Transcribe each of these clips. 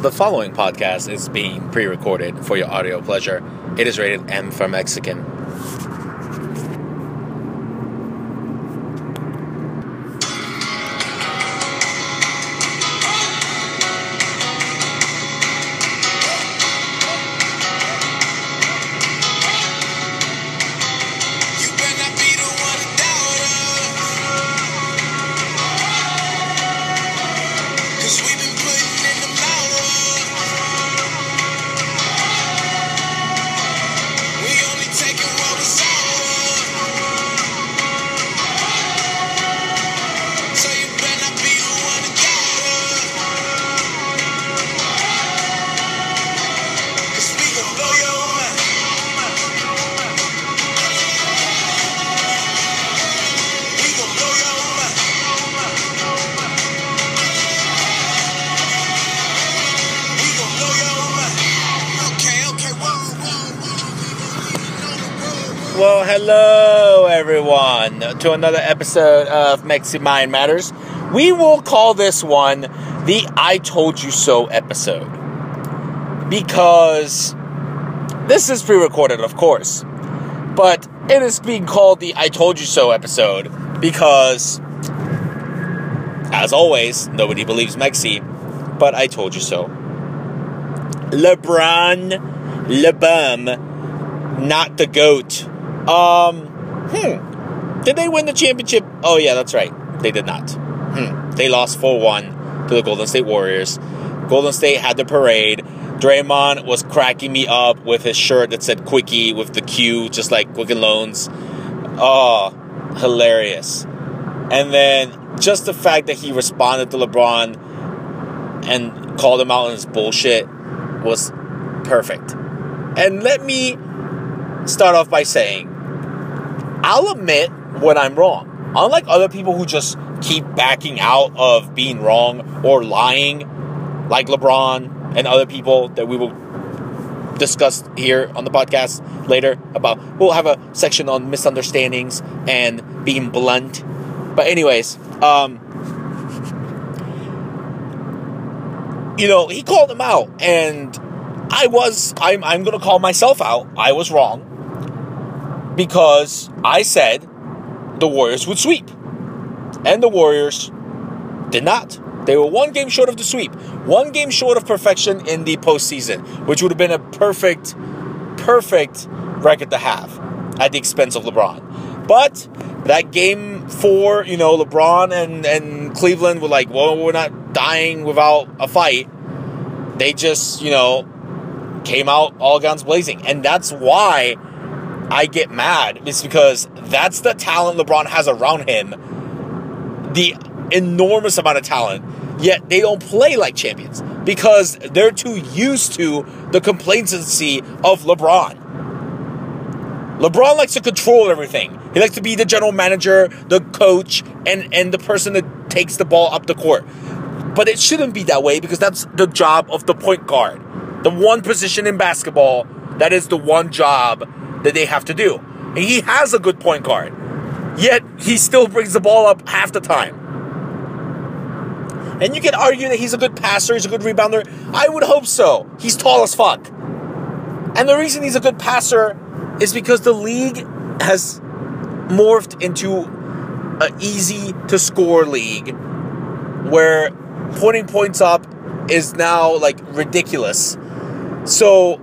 The following podcast is being pre recorded for your audio pleasure. It is rated M for Mexican. To another episode of Mexi Mind Matters. We will call this one the I Told You So episode because this is pre recorded, of course, but it is being called the I Told You So episode because, as always, nobody believes Mexi, but I told you so. LeBron, LeBum, not the GOAT. Um, hmm. Did they win the championship? Oh, yeah, that's right. They did not. Hmm. They lost 4 1 to the Golden State Warriors. Golden State had the parade. Draymond was cracking me up with his shirt that said Quickie with the Q, just like Quicken Loans. Oh, hilarious. And then just the fact that he responded to LeBron and called him out on his bullshit was perfect. And let me start off by saying, I'll admit when I'm wrong. Unlike other people who just keep backing out of being wrong or lying, like LeBron and other people that we will discuss here on the podcast later about we'll have a section on misunderstandings and being blunt. But anyways, um you know, he called him out and I was I'm I'm going to call myself out. I was wrong because I said the Warriors would sweep. And the Warriors did not. They were one game short of the sweep, one game short of perfection in the postseason, which would have been a perfect, perfect record to have at the expense of LeBron. But that game four, you know, LeBron and, and Cleveland were like, well, we're not dying without a fight. They just, you know, came out all guns blazing. And that's why I get mad. It's because that's the talent LeBron has around him. The enormous amount of talent. Yet they don't play like champions because they're too used to the complacency of LeBron. LeBron likes to control everything. He likes to be the general manager, the coach, and, and the person that takes the ball up the court. But it shouldn't be that way because that's the job of the point guard. The one position in basketball that is the one job that they have to do. And he has a good point guard. Yet he still brings the ball up half the time. And you can argue that he's a good passer, he's a good rebounder. I would hope so. He's tall as fuck. And the reason he's a good passer is because the league has morphed into an easy to score league where putting points up is now like ridiculous. So,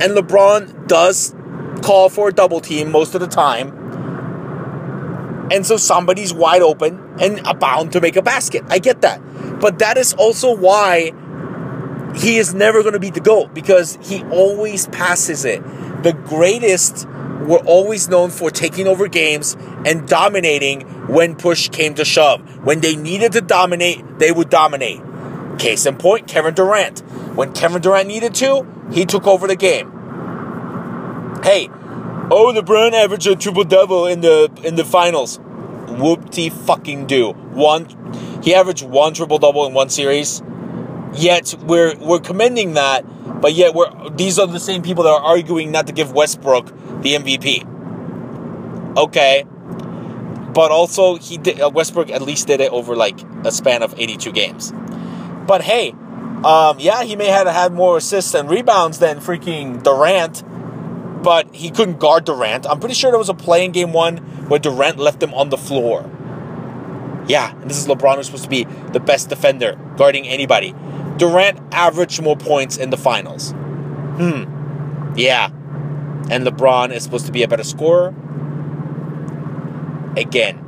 and LeBron does call for a double team most of the time. And so somebody's wide open and bound to make a basket. I get that. But that is also why he is never going to beat the GOAT because he always passes it. The greatest were always known for taking over games and dominating when push came to shove. When they needed to dominate, they would dominate. Case in point, Kevin Durant. When Kevin Durant needed to, he took over the game. Hey, oh, LeBron averaged a triple double in the in the finals. Whoop-de fucking do. One, he averaged one triple double in one series. Yet we're we're commending that, but yet we're these are the same people that are arguing not to give Westbrook the MVP. Okay, but also he did, uh, Westbrook at least did it over like a span of 82 games. But hey, Um, yeah, he may have had more assists and rebounds than freaking Durant, but he couldn't guard Durant. I'm pretty sure there was a play in game one where Durant left him on the floor. Yeah, and this is LeBron who's supposed to be the best defender guarding anybody. Durant averaged more points in the finals. Hmm. Yeah. And LeBron is supposed to be a better scorer. Again,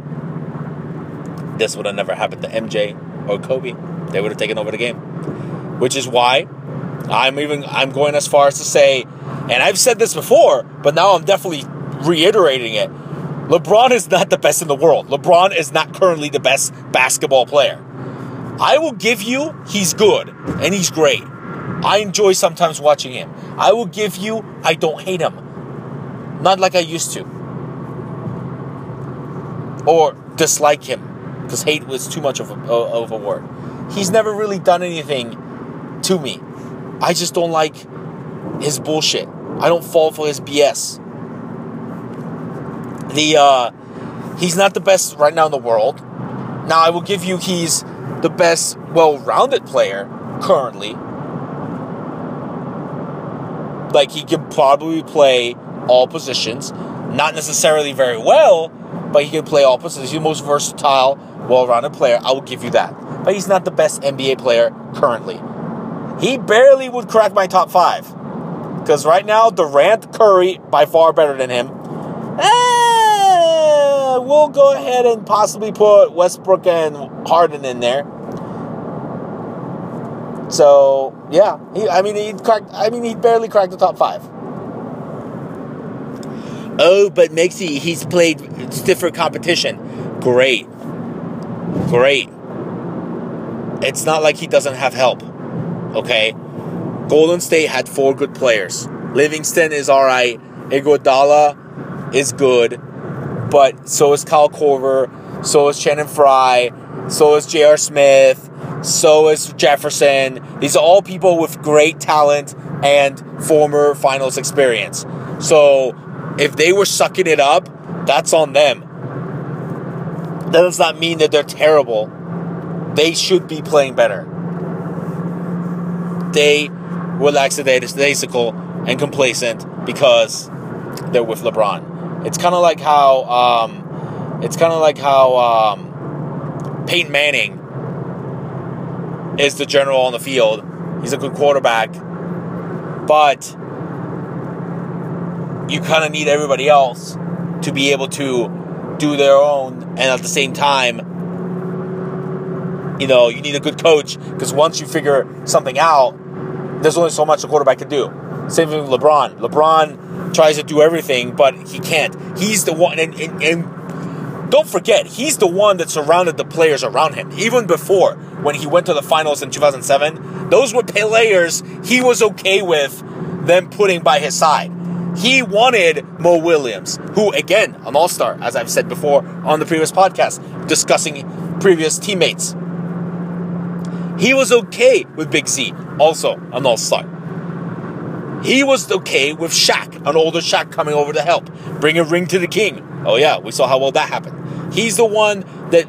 this would have never happened to MJ or Kobe. They would have taken over the game. Which is why I'm even I'm going as far as to say, and I've said this before, but now I'm definitely reiterating it. LeBron is not the best in the world. LeBron is not currently the best basketball player. I will give you he's good and he's great. I enjoy sometimes watching him. I will give you I don't hate him. Not like I used to. Or dislike him because hate was too much of a, of a word. He's never really done anything to me. I just don't like his bullshit. I don't fall for his BS. The uh he's not the best right now in the world. Now I will give you he's the best well-rounded player currently. Like he can probably play all positions, not necessarily very well, but he can play all positions. He's the most versatile, well-rounded player. I will give you that. But he's not the best NBA player currently. He barely would crack my top five. Because right now, Durant, Curry, by far better than him. Eh, we'll go ahead and possibly put Westbrook and Harden in there. So yeah, he, I mean he cracked. I mean he barely cracked the top five. Oh, but Mexi, he's played stiffer competition. Great, great. It's not like he doesn't have help. Okay, Golden State had four good players. Livingston is all right. Iguodala is good, but so is Kyle Korver. So is Channing Frye. So is J.R. Smith. So is Jefferson. These are all people with great talent and former finals experience. So if they were sucking it up, that's on them. That does not mean that they're terrible. They should be playing better. Were lackadaisical and complacent because they're with LeBron. It's kind of like how um, it's kind of like how um, Peyton Manning is the general on the field. He's a good quarterback, but you kind of need everybody else to be able to do their own, and at the same time, you know, you need a good coach because once you figure something out, there's only so much a quarterback can do. Same thing with LeBron. LeBron tries to do everything, but he can't. He's the one, and, and, and don't forget, he's the one that surrounded the players around him. Even before, when he went to the finals in 2007, those were players he was okay with them putting by his side. He wanted Mo Williams, who, again, an all star, as I've said before on the previous podcast, discussing previous teammates. He was okay with Big Z, also an all star. He was okay with Shaq, an older Shaq coming over to help, bring a ring to the king. Oh, yeah, we saw how well that happened. He's the one that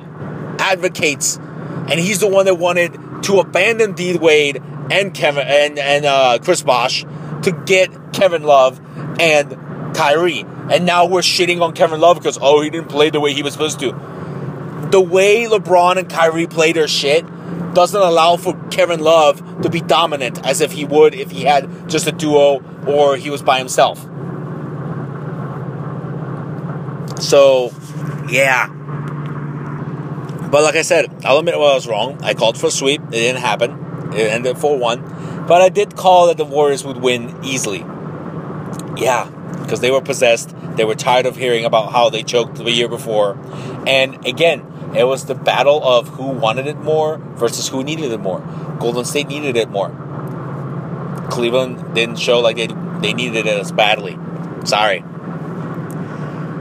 advocates, and he's the one that wanted to abandon D Wade and Kevin and, and uh, Chris Bosh to get Kevin Love and Kyrie. And now we're shitting on Kevin Love because, oh, he didn't play the way he was supposed to. The way LeBron and Kyrie play their shit doesn't allow for Kevin Love to be dominant as if he would if he had just a duo or he was by himself. So, yeah. But like I said, I'll admit what I was wrong. I called for a sweep. It didn't happen. It ended 4 1. But I did call that the Warriors would win easily. Yeah, because they were possessed. They were tired of hearing about how they choked the year before. And again, it was the battle of who wanted it more versus who needed it more. Golden State needed it more. Cleveland didn't show like they they needed it as badly. Sorry.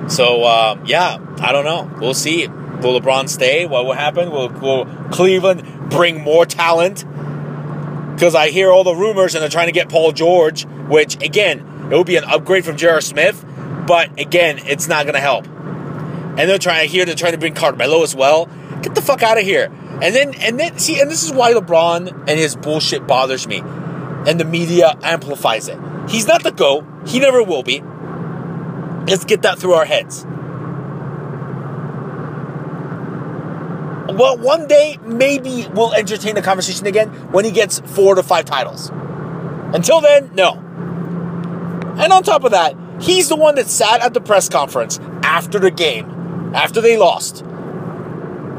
So um, yeah, I don't know. We'll see. Will LeBron stay? What will happen? Will, will Cleveland bring more talent? Because I hear all the rumors and they're trying to get Paul George, which again, it would be an upgrade from J.R. Smith, but again, it's not going to help. And they're trying here. They're trying to bring Carmelo as well. Get the fuck out of here. And then and then see, and this is why LeBron and his bullshit bothers me. And the media amplifies it. He's not the GOAT. He never will be. Let's get that through our heads. Well, one day maybe we'll entertain the conversation again when he gets four to five titles. Until then, no. And on top of that, he's the one that sat at the press conference after the game, after they lost.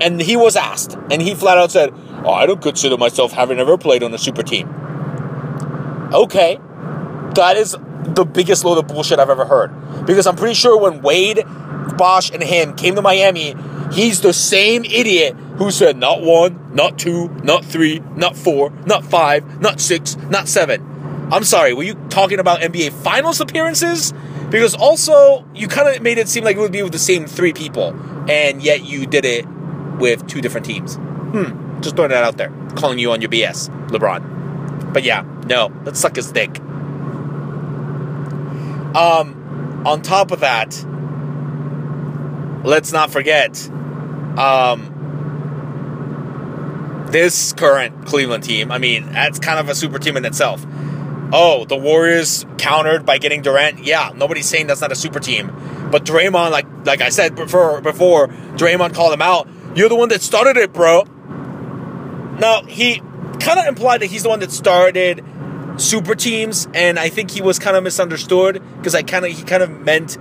And he was asked, and he flat out said, oh, I don't consider myself having ever played on a super team. Okay, that is the biggest load of bullshit I've ever heard. Because I'm pretty sure when Wade, Bosh, and him came to Miami, he's the same idiot who said not one, not two, not three, not four, not five, not six, not seven. I'm sorry, were you talking about NBA Finals appearances? Because also, you kind of made it seem like it would be with the same three people, and yet you did it with two different teams. Hmm, just throwing that out there. Calling you on your BS, LeBron. But yeah, no, let's suck his dick. Um, on top of that, let's not forget, um, this current Cleveland team. I mean, that's kind of a super team in itself. Oh, the Warriors countered by getting Durant. Yeah, nobody's saying that's not a super team. But Draymond, like like I said before, before Draymond called him out. You're the one that started it, bro. Now he kind of implied that he's the one that started super teams, and I think he was kind of misunderstood because I kind of he kind of meant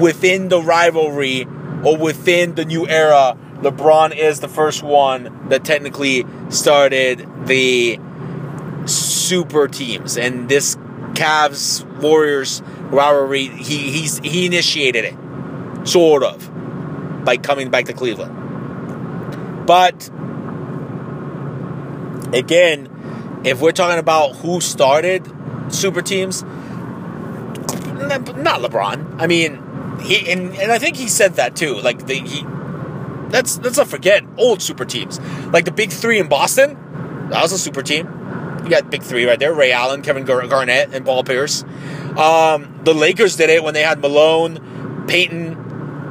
within the rivalry or within the new era. LeBron is the first one that technically started the super teams, and this Cavs Warriors rivalry he he's he initiated it, sort of, by coming back to Cleveland. But again, if we're talking about who started super teams, not LeBron. I mean, he and, and I think he said that too. Like the he, let's let's not forget old super teams, like the big three in Boston. That was a super team. You got big three right there: Ray Allen, Kevin Gar- Garnett, and Paul Pierce. Um, the Lakers did it when they had Malone, Payton,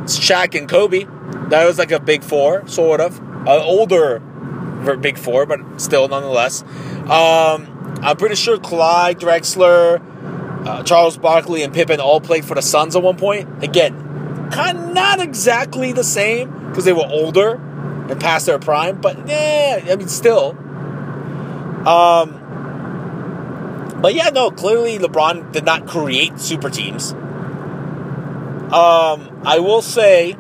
Shaq, and Kobe. That was like a big four, sort of. An older big four, but still nonetheless. Um, I'm pretty sure Clyde Drexler, uh, Charles Barkley, and Pippen all played for the Suns at one point. Again, kind of not exactly the same because they were older and past their prime, but yeah, I mean, still. Um, but yeah, no, clearly LeBron did not create super teams. Um, I will say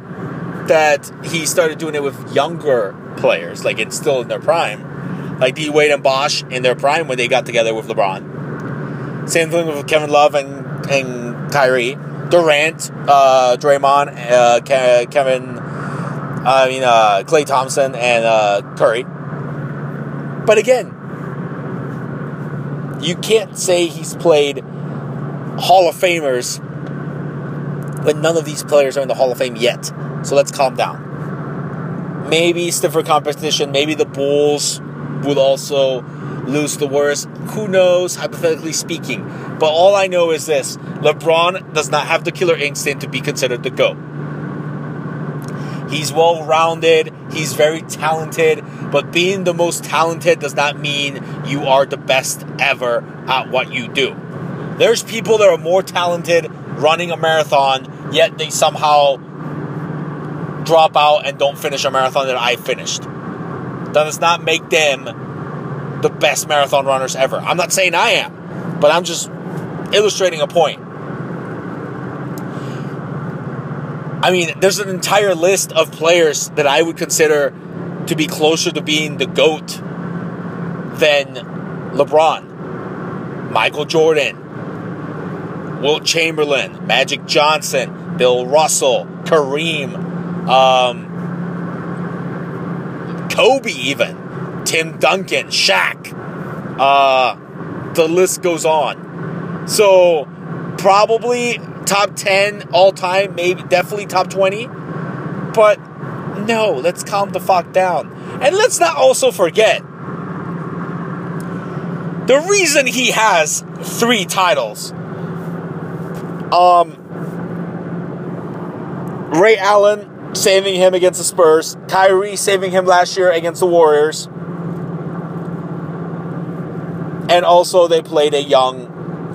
that he started doing it with younger players, like it's still in their prime, like D Wade and Bosh in their prime when they got together with LeBron. Same thing with Kevin Love and and Kyrie, Durant, uh, Draymond, uh, Ke- Kevin, I mean uh, Klay Thompson and uh, Curry. But again, you can't say he's played Hall of Famers when none of these players are in the Hall of Fame yet. So let's calm down. Maybe stiffer competition. Maybe the Bulls will also lose the worst. Who knows, hypothetically speaking. But all I know is this LeBron does not have the killer instinct to be considered the GOAT. He's well rounded, he's very talented, but being the most talented does not mean you are the best ever at what you do. There's people that are more talented running a marathon, yet they somehow drop out and don't finish a marathon that I finished. That does not make them the best marathon runners ever. I'm not saying I am, but I'm just illustrating a point. I mean, there's an entire list of players that I would consider to be closer to being the GOAT than LeBron, Michael Jordan, Wilt Chamberlain, Magic Johnson, Bill Russell, Kareem, um, Kobe, even Tim Duncan, Shaq. Uh, the list goes on. So, probably top 10 all time, maybe definitely top 20. But no, let's calm the fuck down. And let's not also forget the reason he has three titles. Um, Ray Allen saving him against the Spurs, Kyrie saving him last year against the Warriors. And also, they played a young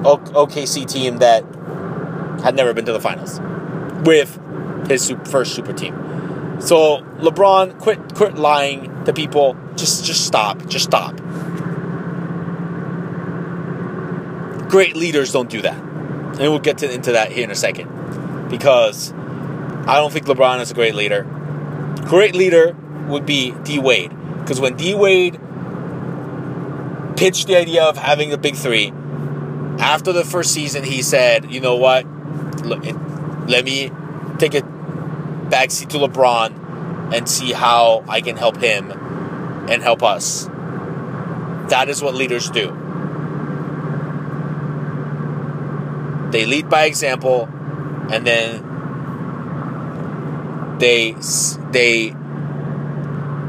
OKC team that had never been to the finals with his su- first super team. So LeBron, quit quit lying to people. Just just stop. Just stop. Great leaders don't do that, and we'll get to, into that here in a second, because I don't think LeBron is a great leader. Great leader would be D Wade, because when D Wade pitched the idea of having the big three, after the first season, he said, "You know what? Let me take a backseat to LeBron and see how I can help him and help us." That is what leaders do. They lead by example, and then they they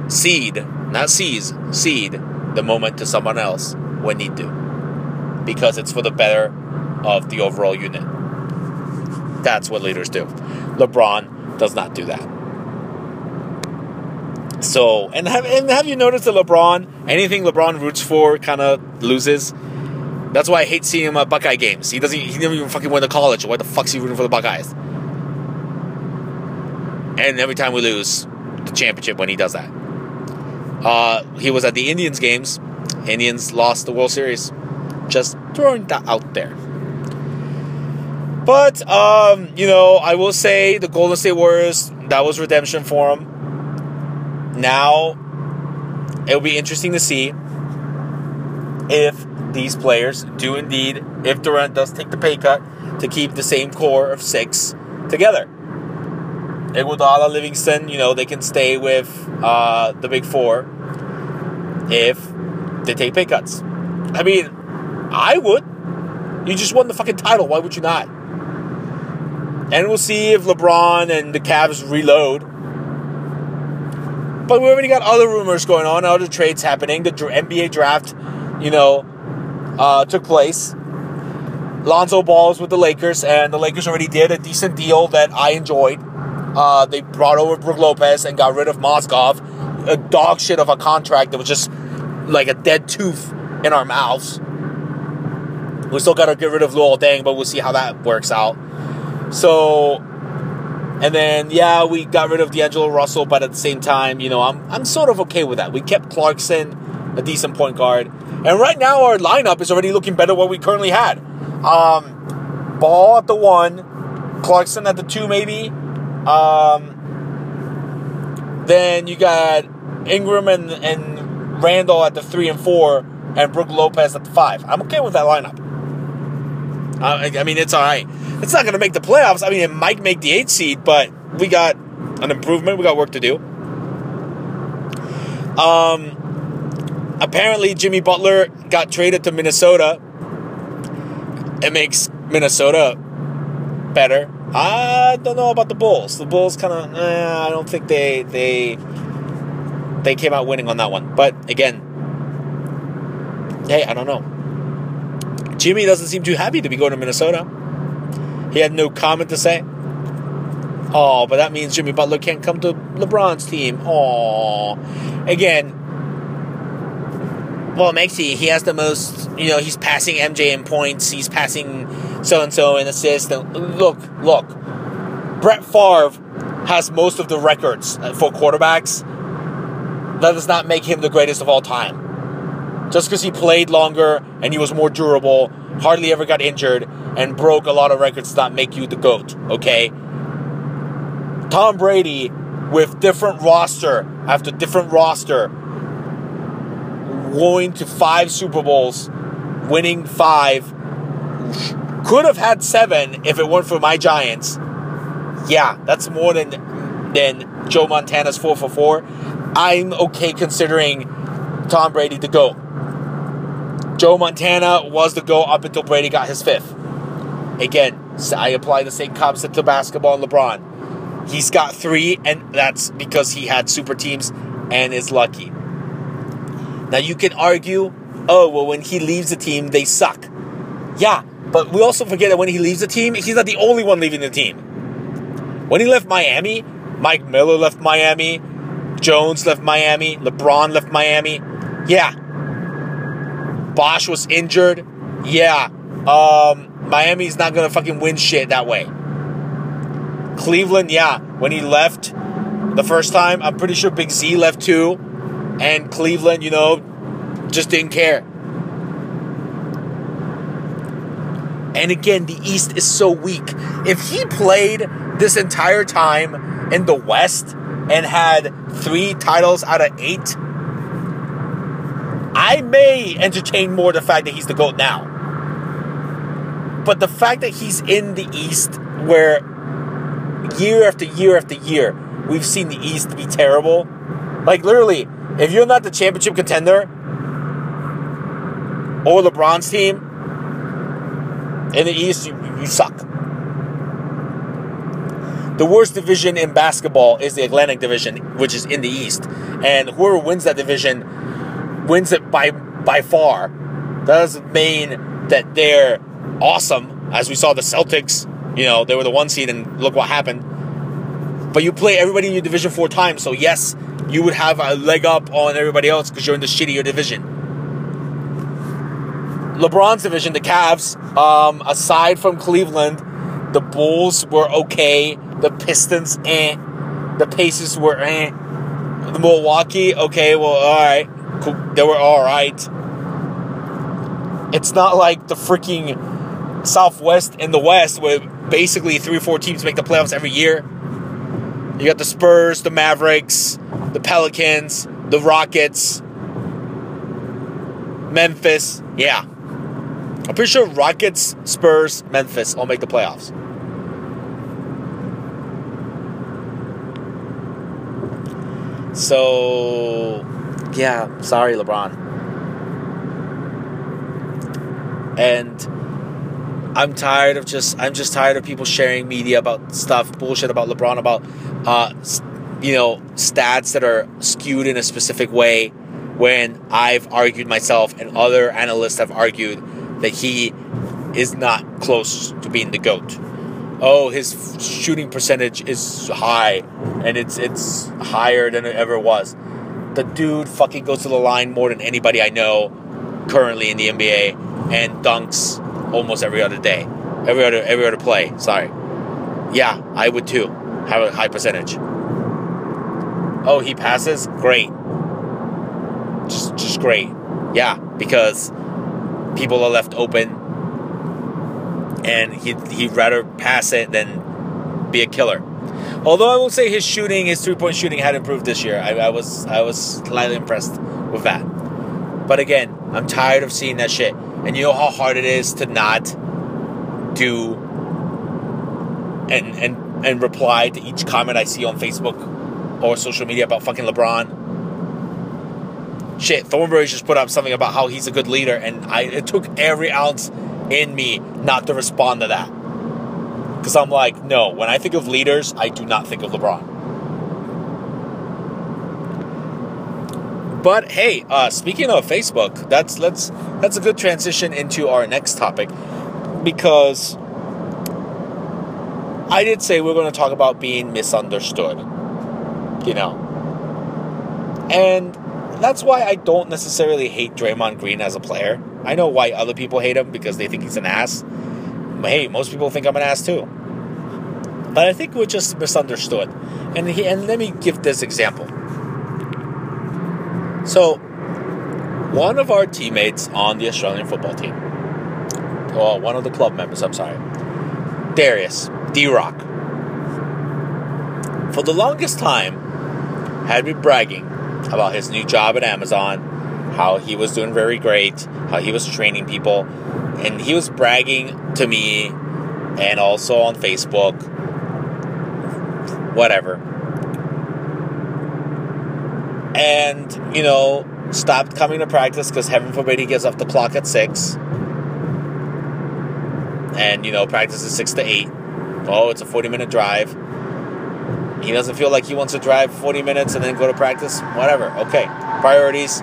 seed, not seize, seed the moment to someone else when need to, because it's for the better of the overall unit. That's what leaders do. LeBron does not do that. So, and have and have you noticed that LeBron, anything LeBron roots for, kind of loses. That's why I hate seeing him at Buckeye games. He doesn't. He never even fucking went to college. Why the fuck's he rooting for the Buckeyes? And every time we lose the championship when he does that. Uh, he was at the Indians games. Indians lost the World Series. Just throwing that out there. But um, you know, I will say the Golden State Warriors that was redemption for them. Now it'll be interesting to see if these players do indeed, if Durant does take the pay cut to keep the same core of six together. Iguodala, Livingston, you know, they can stay with uh, the big four if they take pay cuts. I mean, I would. You just won the fucking title. Why would you not? And we'll see if LeBron and the Cavs reload. But we already got other rumors going on, other trades happening. The NBA draft, you know, uh, took place. Lonzo Ball's with the Lakers, and the Lakers already did a decent deal that I enjoyed. Uh, they brought over Brook Lopez and got rid of Mozgov, a dog shit of a contract that was just like a dead tooth in our mouths. We still got to get rid of Luol Deng, but we'll see how that works out. So, and then yeah, we got rid of D'Angelo Russell, but at the same time, you know, I'm I'm sort of okay with that. We kept Clarkson, a decent point guard, and right now our lineup is already looking better than what we currently had. Um, Ball at the one, Clarkson at the two, maybe. Um, then you got Ingram and and Randle at the three and four, and Brook Lopez at the five. I'm okay with that lineup. I, I mean, it's all right. It's not going to make the playoffs. I mean, it might make the eighth seed, but we got an improvement. We got work to do. Um, apparently, Jimmy Butler got traded to Minnesota. It makes Minnesota better. I don't know about the Bulls. The Bulls kind of, eh, I don't think they they they came out winning on that one. But again, hey, I don't know. Jimmy doesn't seem too happy to be going to Minnesota. He had no comment to say. Oh, but that means Jimmy Butler can't come to LeBron's team. Oh, again. Well, Mexi, he has the most. You know, he's passing MJ in points. He's passing so and so in assists. Look, look. Brett Favre has most of the records uh, for quarterbacks. That does not make him the greatest of all time. Just because he played longer and he was more durable, hardly ever got injured, and broke a lot of records does not make you the GOAT, okay? Tom Brady, with different roster after different roster, going to five Super Bowls, winning five, could have had seven if it weren't for my Giants. Yeah, that's more than than Joe Montana's four for four. I'm okay considering Tom Brady the GOAT. Joe Montana was the GOAT up until Brady got his fifth. Again, I apply the same concept to basketball and LeBron. He's got three, and that's because he had super teams and is lucky. Now you can argue, oh, well, when he leaves the team, they suck. Yeah, but we also forget that when he leaves the team, he's not the only one leaving the team. When he left Miami, Mike Miller left Miami. Jones left Miami. LeBron left Miami. Yeah. Bosh was injured. Yeah. Um, Miami's not gonna fucking win shit that way. Cleveland, yeah. When he left the first time, I'm pretty sure Big Z left too. And Cleveland, you know, just didn't care. And again, the East is so weak. If he played this entire time in the West and had three titles out of eight, I may entertain more the fact that he's the GOAT now. But the fact that he's in the East where year after year after year, we've seen the East be terrible. Like, literally, if you're not the championship contender or LeBron's team in the East, you, you suck. The worst division in basketball is the Atlantic Division, which is in the East. And whoever wins that division wins it by by far. That doesn't mean that they're awesome, as we saw the Celtics. You know, they were the one seed, and look what happened. But you play everybody in your division four times, so yes, you would have a leg up on everybody else because you're in the shittier division. LeBron's division, the Cavs, um, aside from Cleveland, the Bulls were okay. The Pistons, eh. The Pacers were eh. The Milwaukee, okay, well, all right. They were all right. It's not like the freaking Southwest and the West where basically three or four teams make the playoffs every year. You got the Spurs, the Mavericks, the Pelicans, the Rockets, Memphis. Yeah. I'm pretty sure Rockets, Spurs, Memphis all make the playoffs. So, yeah, sorry, LeBron. And I'm tired of just, I'm just tired of people sharing media about stuff, bullshit about LeBron, about, uh, you know, stats that are skewed in a specific way when I've argued myself and other analysts have argued that he is not close to being the GOAT. Oh, his shooting percentage is high and it's it's higher than it ever was. The dude fucking goes to the line more than anybody I know currently in the NBA and dunks almost every other day. Every other every other play, sorry. Yeah, I would too. Have a high percentage. Oh, he passes? Great. Just just great. Yeah, because people are left open and he he'd rather pass it than be a killer. Although I will say his shooting, his three point shooting had improved this year. I, I, was I was slightly impressed with that. But again, I'm tired of seeing that shit. And you know how hard it is to not do and and and reply to each comment I see on Facebook or social media about fucking LeBron. Shit, Thornberry just put up something about how he's a good leader, and I it took every ounce in me not to respond to that. Because I'm like, no, when I think of leaders, I do not think of LeBron. But hey, uh, speaking of Facebook, that's let's that's a good transition into our next topic because I did say we're going to talk about being misunderstood, you know, and that's why I don't necessarily hate Draymond Green as a player. I know why other people hate him because they think he's an ass. Hey, most people think I'm an ass too. But I think we're just misunderstood. And he, and let me give this example. So, one of our teammates on the Australian football team, well, one of the club members, I'm sorry, Darius, D Rock, for the longest time had been bragging about his new job at Amazon, how he was doing very great, how he was training people, and he was bragging to me and also on Facebook, whatever. And, you know, stopped coming to practice because heaven forbid he gets off the clock at 6. And, you know, practice is 6 to 8. Oh, it's a 40 minute drive. He doesn't feel like he wants to drive 40 minutes and then go to practice. Whatever. Okay. Priorities.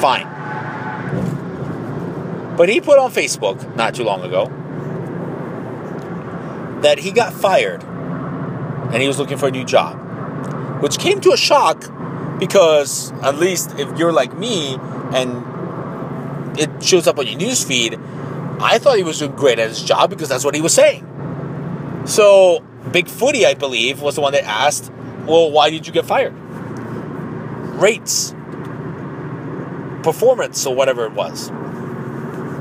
Fine. But he put on Facebook not too long ago that he got fired and he was looking for a new job. which came to a shock because at least if you're like me and it shows up on your news feed, I thought he was doing great at his job because that's what he was saying. So Big Footy, I believe, was the one that asked, "Well, why did you get fired?" Rates, performance, or whatever it was,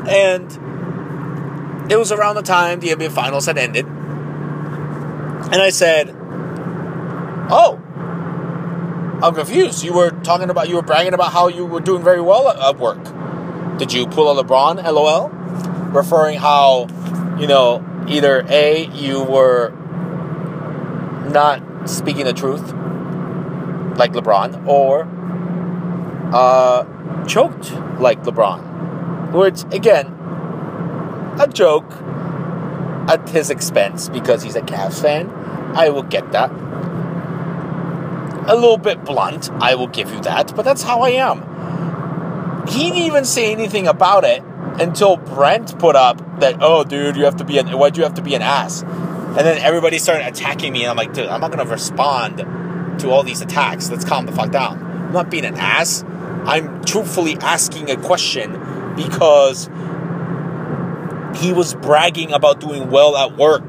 and it was around the time the NBA Finals had ended, and I said, "Oh." I'm confused. You were talking about, you were bragging about how you were doing very well at, at work. Did you pull a LeBron? LOL. Referring how, you know, either A, you were not speaking the truth, like LeBron, or uh, choked like LeBron. Which, again, a joke at his expense because he's a Cavs fan. I will get that a little bit blunt, I will give you that, but that's how I am. He didn't even say anything about it until Brent put up that, oh, dude, you have to be an, why'd you have to be an ass? And then everybody started attacking me, and I'm like, dude, I'm not gonna respond to all these attacks. Let's calm the fuck down. I'm not being an ass. I'm truthfully asking a question because he was bragging about doing well at work,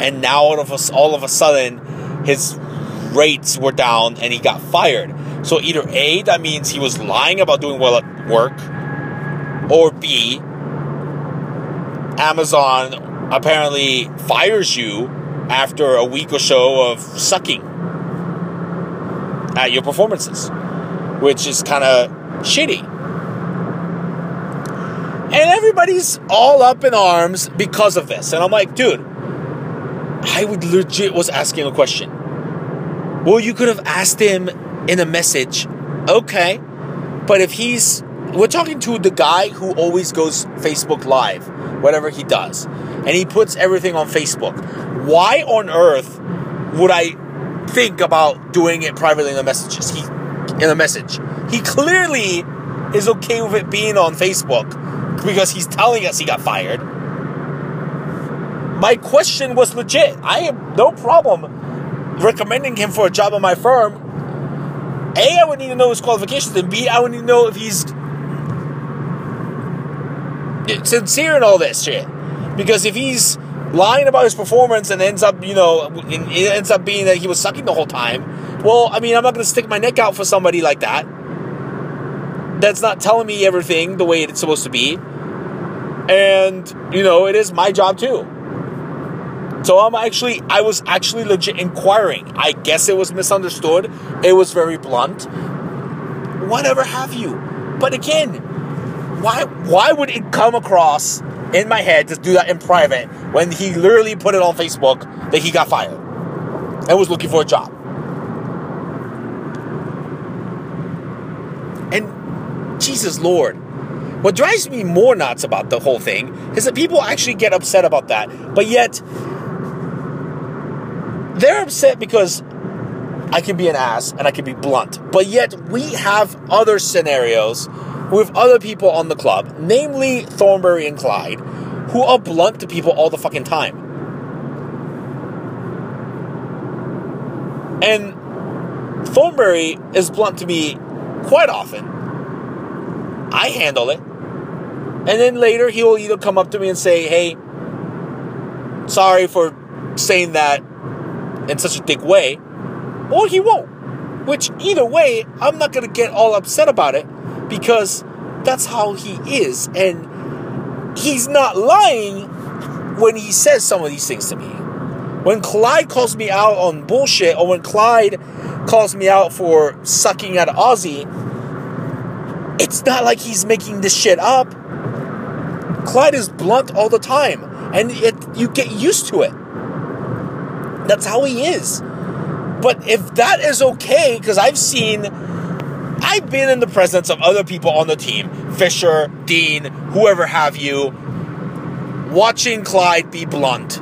and now all of us, all of a sudden, his rates were down and he got fired. So either A, that means he was lying about doing well at work, or B, Amazon apparently fires you after a week or so of sucking at your performances, which is kind of shitty. And everybody's all up in arms because of this. And I'm like, dude, I would legit was asking a question. Well, you could have asked him in a message. Okay. But if he's we're talking to the guy who always goes Facebook live, whatever he does, and he puts everything on Facebook. Why on earth would I think about doing it privately in the messages? He in a message. He clearly is okay with it being on Facebook because he's telling us he got fired. My question was legit. I have no problem recommending him for a job at my firm, A, I would need to know his qualifications, and B, I would need to know if he's sincere in all this shit. Because if he's lying about his performance and ends up, you know, it ends up being that he was sucking the whole time, well, I mean, I'm not going to stick my neck out for somebody like that. That's not telling me everything the way it's supposed to be. And, you know, it is my job too. So I'm actually, I was actually legit inquiring. I guess it was misunderstood. It was very blunt. Whatever have you. But again, why, why would it come across in my head to do that in private when he literally put it on Facebook that he got fired and was looking for a job? And Jesus Lord, what drives me more nuts about the whole thing is that people actually get upset about that, but yet they're upset because I can be an ass and I can be blunt. But yet we have other scenarios with other people on the club, namely Thornberry and Clyde, who are blunt to people all the fucking time. And Thornberry is blunt to me quite often. I handle it. And then later he will either come up to me and say, hey, sorry for saying that in such a dick way, or he won't. Which, either way, I'm not going to get all upset about it because that's how he is. And he's not lying when he says some of these things to me. When Clyde calls me out on bullshit, or when Clyde calls me out for sucking at Aussie, it's not like he's making this shit up. Clyde is blunt all the time, and it, you get used to it. That's how he is. But if that is okay, because I've seen, I've been in the presence of other people on the team, Fisher, Dean, whoever have you, watching Clyde be blunt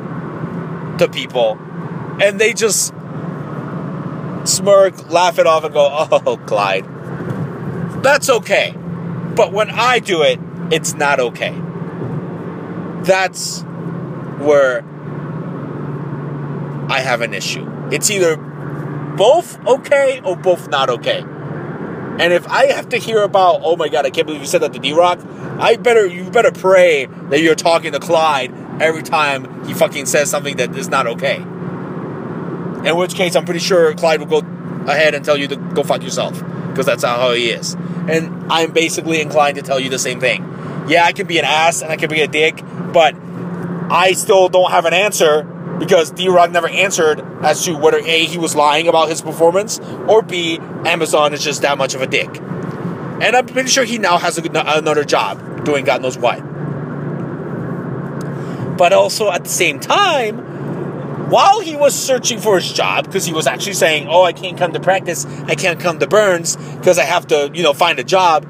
to people, and they just smirk, laugh it off, and go, oh, Clyde. That's okay. But when I do it, it's not okay. That's where I have an issue. It's either both okay or both not okay. And if I have to hear about, oh my god, I can't believe you said that to D Rock, I better you better pray that you're talking to Clyde every time he fucking says something that is not okay. In which case, I'm pretty sure Clyde will go ahead and tell you to go fuck yourself because that's not how he is. And I'm basically inclined to tell you the same thing. Yeah, I can be an ass and I can be a dick, but I still don't have an answer because D Rock never answered as to whether A, he was lying about his performance, or B, Amazon is just that much of a dick. And I'm pretty sure he now has another job doing God knows what. But also at the same time, while he was searching for his job, because he was actually saying, Oh, I can't come to practice, I can't come to Burns because I have to, you know, find a job.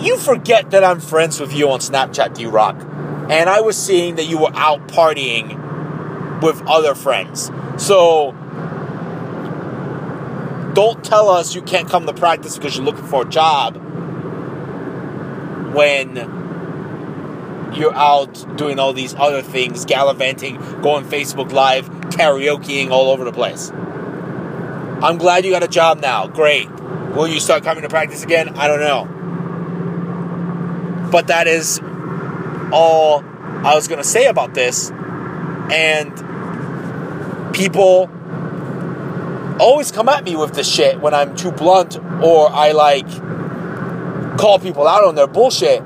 You forget that I'm friends with you on Snapchat, D Rock. And I was seeing that you were out partying with other friends. So don't tell us you can't come to practice because you're looking for a job when you're out doing all these other things, gallivanting, going Facebook Live, karaokeing all over the place. I'm glad you got a job now. Great. Will you start coming to practice again? I don't know. But that is all I was going to say about this. And people always come at me with this shit when I'm too blunt or I like call people out on their bullshit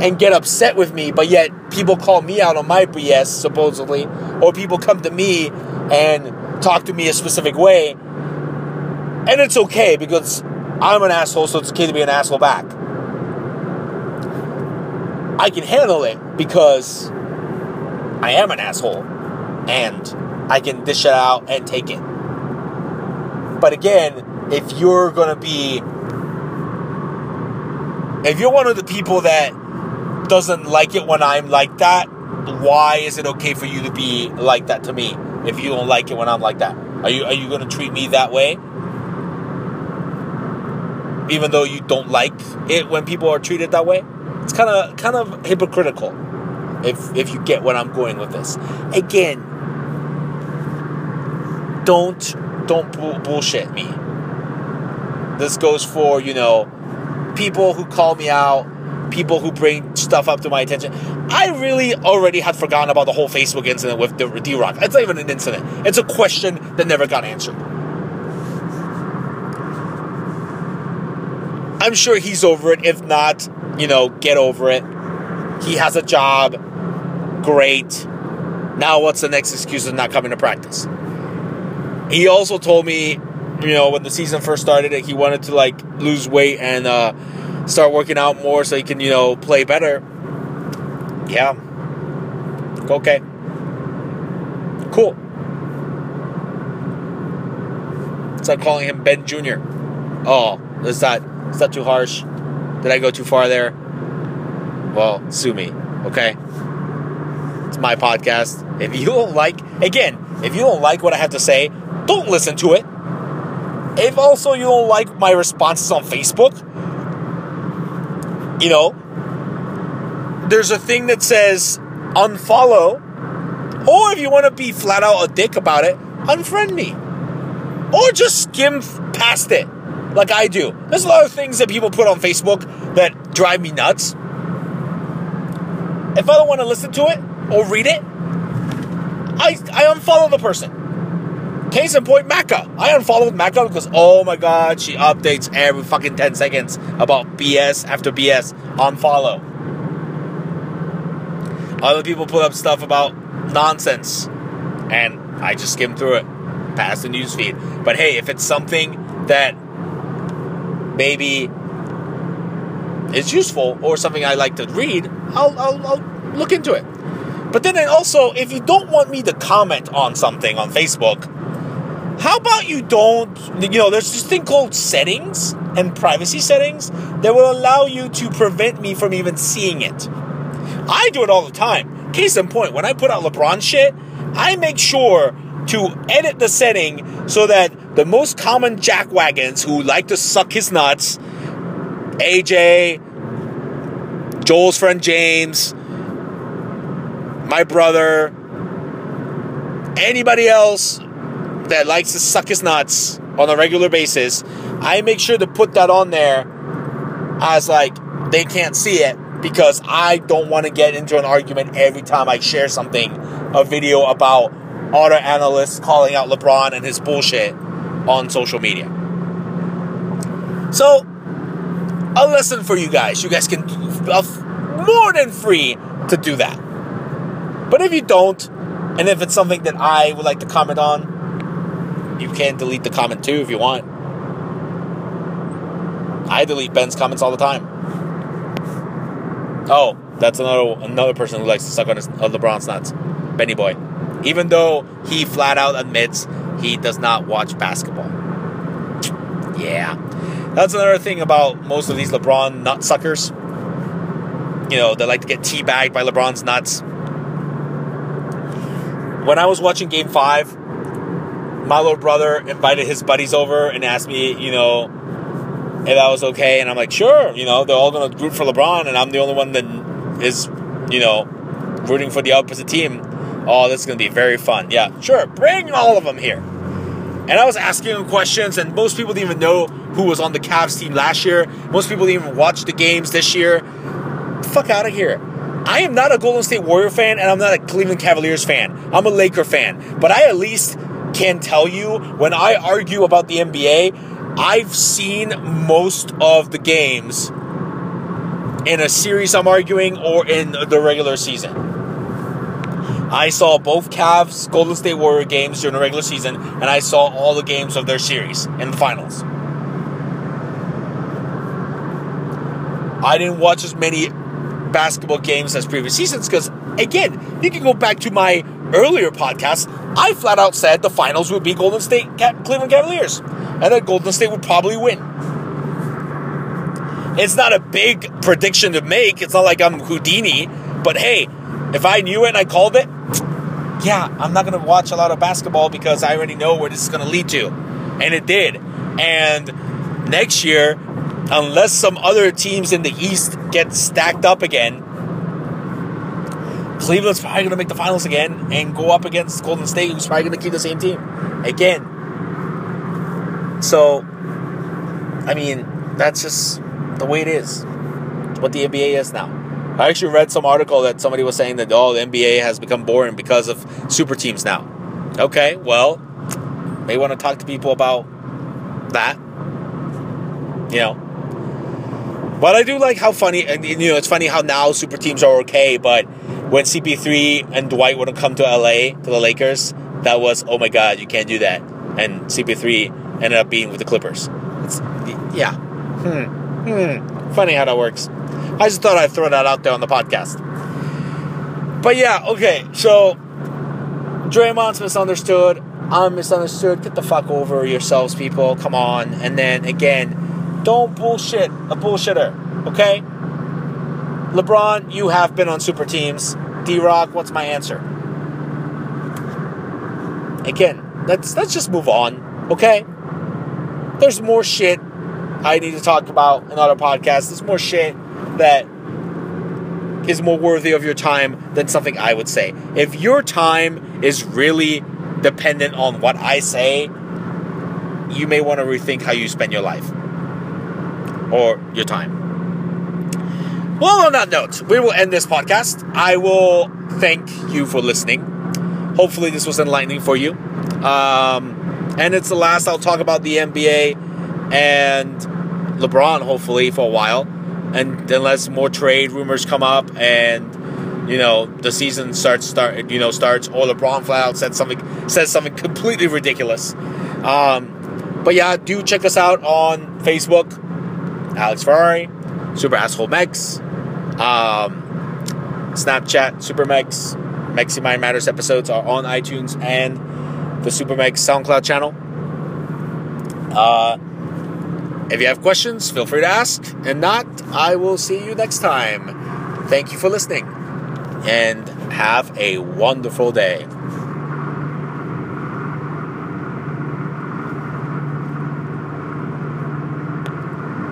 and get upset with me, but yet people call me out on my BS supposedly, or people come to me and talk to me a specific way. And it's okay because I'm an asshole, so it's okay to be an asshole back. I can handle it because I am an asshole and I can dish it out and take it. But again, if you're gonna be, if you're one of the people that doesn't like it when I'm like that, why is it okay for you to be like that to me? If you don't like it when I'm like that, are you are you gonna treat me that way? Even though you don't like it when people are treated that way, it's kind of kind of hypocritical. If if you get what I'm going with this, again, don't don't bull- bullshit me. This goes for you know people who call me out, people who bring stuff up to my attention. I really already had forgotten about the whole Facebook incident with D Rock. It's not even an incident. It's a question that never got answered. I'm sure he's over it. If not, you know, get over it. He has a job. Great. Now, what's the next excuse of not coming to practice? He also told me, you know, when the season first started, that he wanted to like lose weight and uh, start working out more so he can, you know, play better. Yeah. Okay. Cool. It's like calling him Ben Jr. Oh, is that is that too harsh? Did I go too far there? Well, sue me, okay? It's my podcast. If you don't like, again, if you don't like what I have to say, don't listen to it. If also you don't like my responses on Facebook, you know, there's a thing that says unfollow, or if you want to be flat out a dick about it, unfriend me. Or just skim past it, like I do. There's a lot of things that people put on Facebook that drive me nuts. If I don't want to listen to it or read it, I, I unfollow the person. Case in point, Macca. I unfollowed Macca because, oh my god, she updates every fucking 10 seconds about BS after BS. Unfollow. Other people put up stuff about nonsense, and I just skim through it, past the newsfeed. But hey, if it's something that maybe is useful or something I like to read, I'll, I'll, I'll look into it. But then also, if you don't want me to comment on something on Facebook, how about you don't, you know, there's this thing called settings and privacy settings that will allow you to prevent me from even seeing it. I do it all the time. Case in point, when I put out LeBron shit, I make sure to edit the setting so that the most common jackwagons who like to suck his nuts, AJ, Joel's friend James, my brother, anybody else that likes to suck his nuts on a regular basis, I make sure to put that on there as like they can't see it because I don't want to get into an argument every time I share something, a video about auto analysts calling out LeBron and his bullshit on social media. So, a lesson for you guys. You guys can more than free to do that. But if you don't, and if it's something that I would like to comment on, you can delete the comment too if you want. I delete Ben's comments all the time. Oh, that's another another person who likes to suck on his uh, LeBron's nuts, Benny Boy. Even though he flat out admits he does not watch basketball. Yeah, that's another thing about most of these LeBron nut suckers. You know, they like to get teabagged by LeBron's nuts. When I was watching Game Five, my little brother invited his buddies over and asked me, you know, if that was okay. And I'm like, sure, you know, they're all going to root for LeBron, and I'm the only one that is, you know, rooting for the opposite team. Oh, this is going to be very fun. Yeah, sure, bring all of them here. And I was asking him questions, and most people didn't even know who was on the Cavs team last year. Most people didn't even watch the games this year. Fuck out of here. I am not a Golden State Warrior fan, and I'm not a Cleveland Cavaliers fan. I'm a Laker fan. But I at least can tell you when I argue about the NBA, I've seen most of the games in a series I'm arguing or in the regular season. I saw both Cavs Golden State Warrior games during the regular season, and I saw all the games of their series in the finals. I didn't watch as many basketball games as previous seasons because, again, you can go back to my earlier podcast. I flat out said the finals would be Golden State Cleveland Cavaliers, and that Golden State would probably win. It's not a big prediction to make. It's not like I'm Houdini, but hey, if I knew it and I called it, yeah, I'm not going to watch a lot of basketball because I already know where this is going to lead to. And it did. And next year, unless some other teams in the East get stacked up again, Cleveland's probably going to make the finals again and go up against Golden State, who's probably going to keep the same team again. So, I mean, that's just the way it is. What the NBA is now. I actually read some article that somebody was saying that oh the NBA has become boring because of super teams now. Okay, well, may want to talk to people about that. You know. But I do like how funny and you know it's funny how now super teams are okay, but when CP3 and Dwight would come to LA to the Lakers, that was oh my god, you can't do that. And CP3 ended up being with the Clippers. It's, yeah. Hmm. Hmm. Funny how that works. I just thought I'd throw that out there on the podcast. But yeah, okay, so Draymond's misunderstood. I'm misunderstood. Get the fuck over yourselves, people. Come on. And then again, don't bullshit a bullshitter, okay? LeBron, you have been on super teams. D Rock, what's my answer? Again, let's let's just move on, okay? There's more shit I need to talk about in other podcasts. There's more shit that is more worthy of your time than something I would say. If your time is really dependent on what I say, you may want to rethink how you spend your life or your time. Well, on that note, we will end this podcast. I will thank you for listening. Hopefully, this was enlightening for you. Um, and it's the last I'll talk about the NBA and LeBron, hopefully, for a while and unless more trade rumors come up and you know the season starts start you know starts or LeBron flat out said something says something completely ridiculous. Um, but yeah, do check us out on Facebook, Alex Ferrari, Super Asshole Mex, um, Snapchat, Super Mex, Mexi Mind Matters episodes are on iTunes and the Super Mex SoundCloud channel. Uh, if you have questions, feel free to ask. And not, I will see you next time. Thank you for listening and have a wonderful day.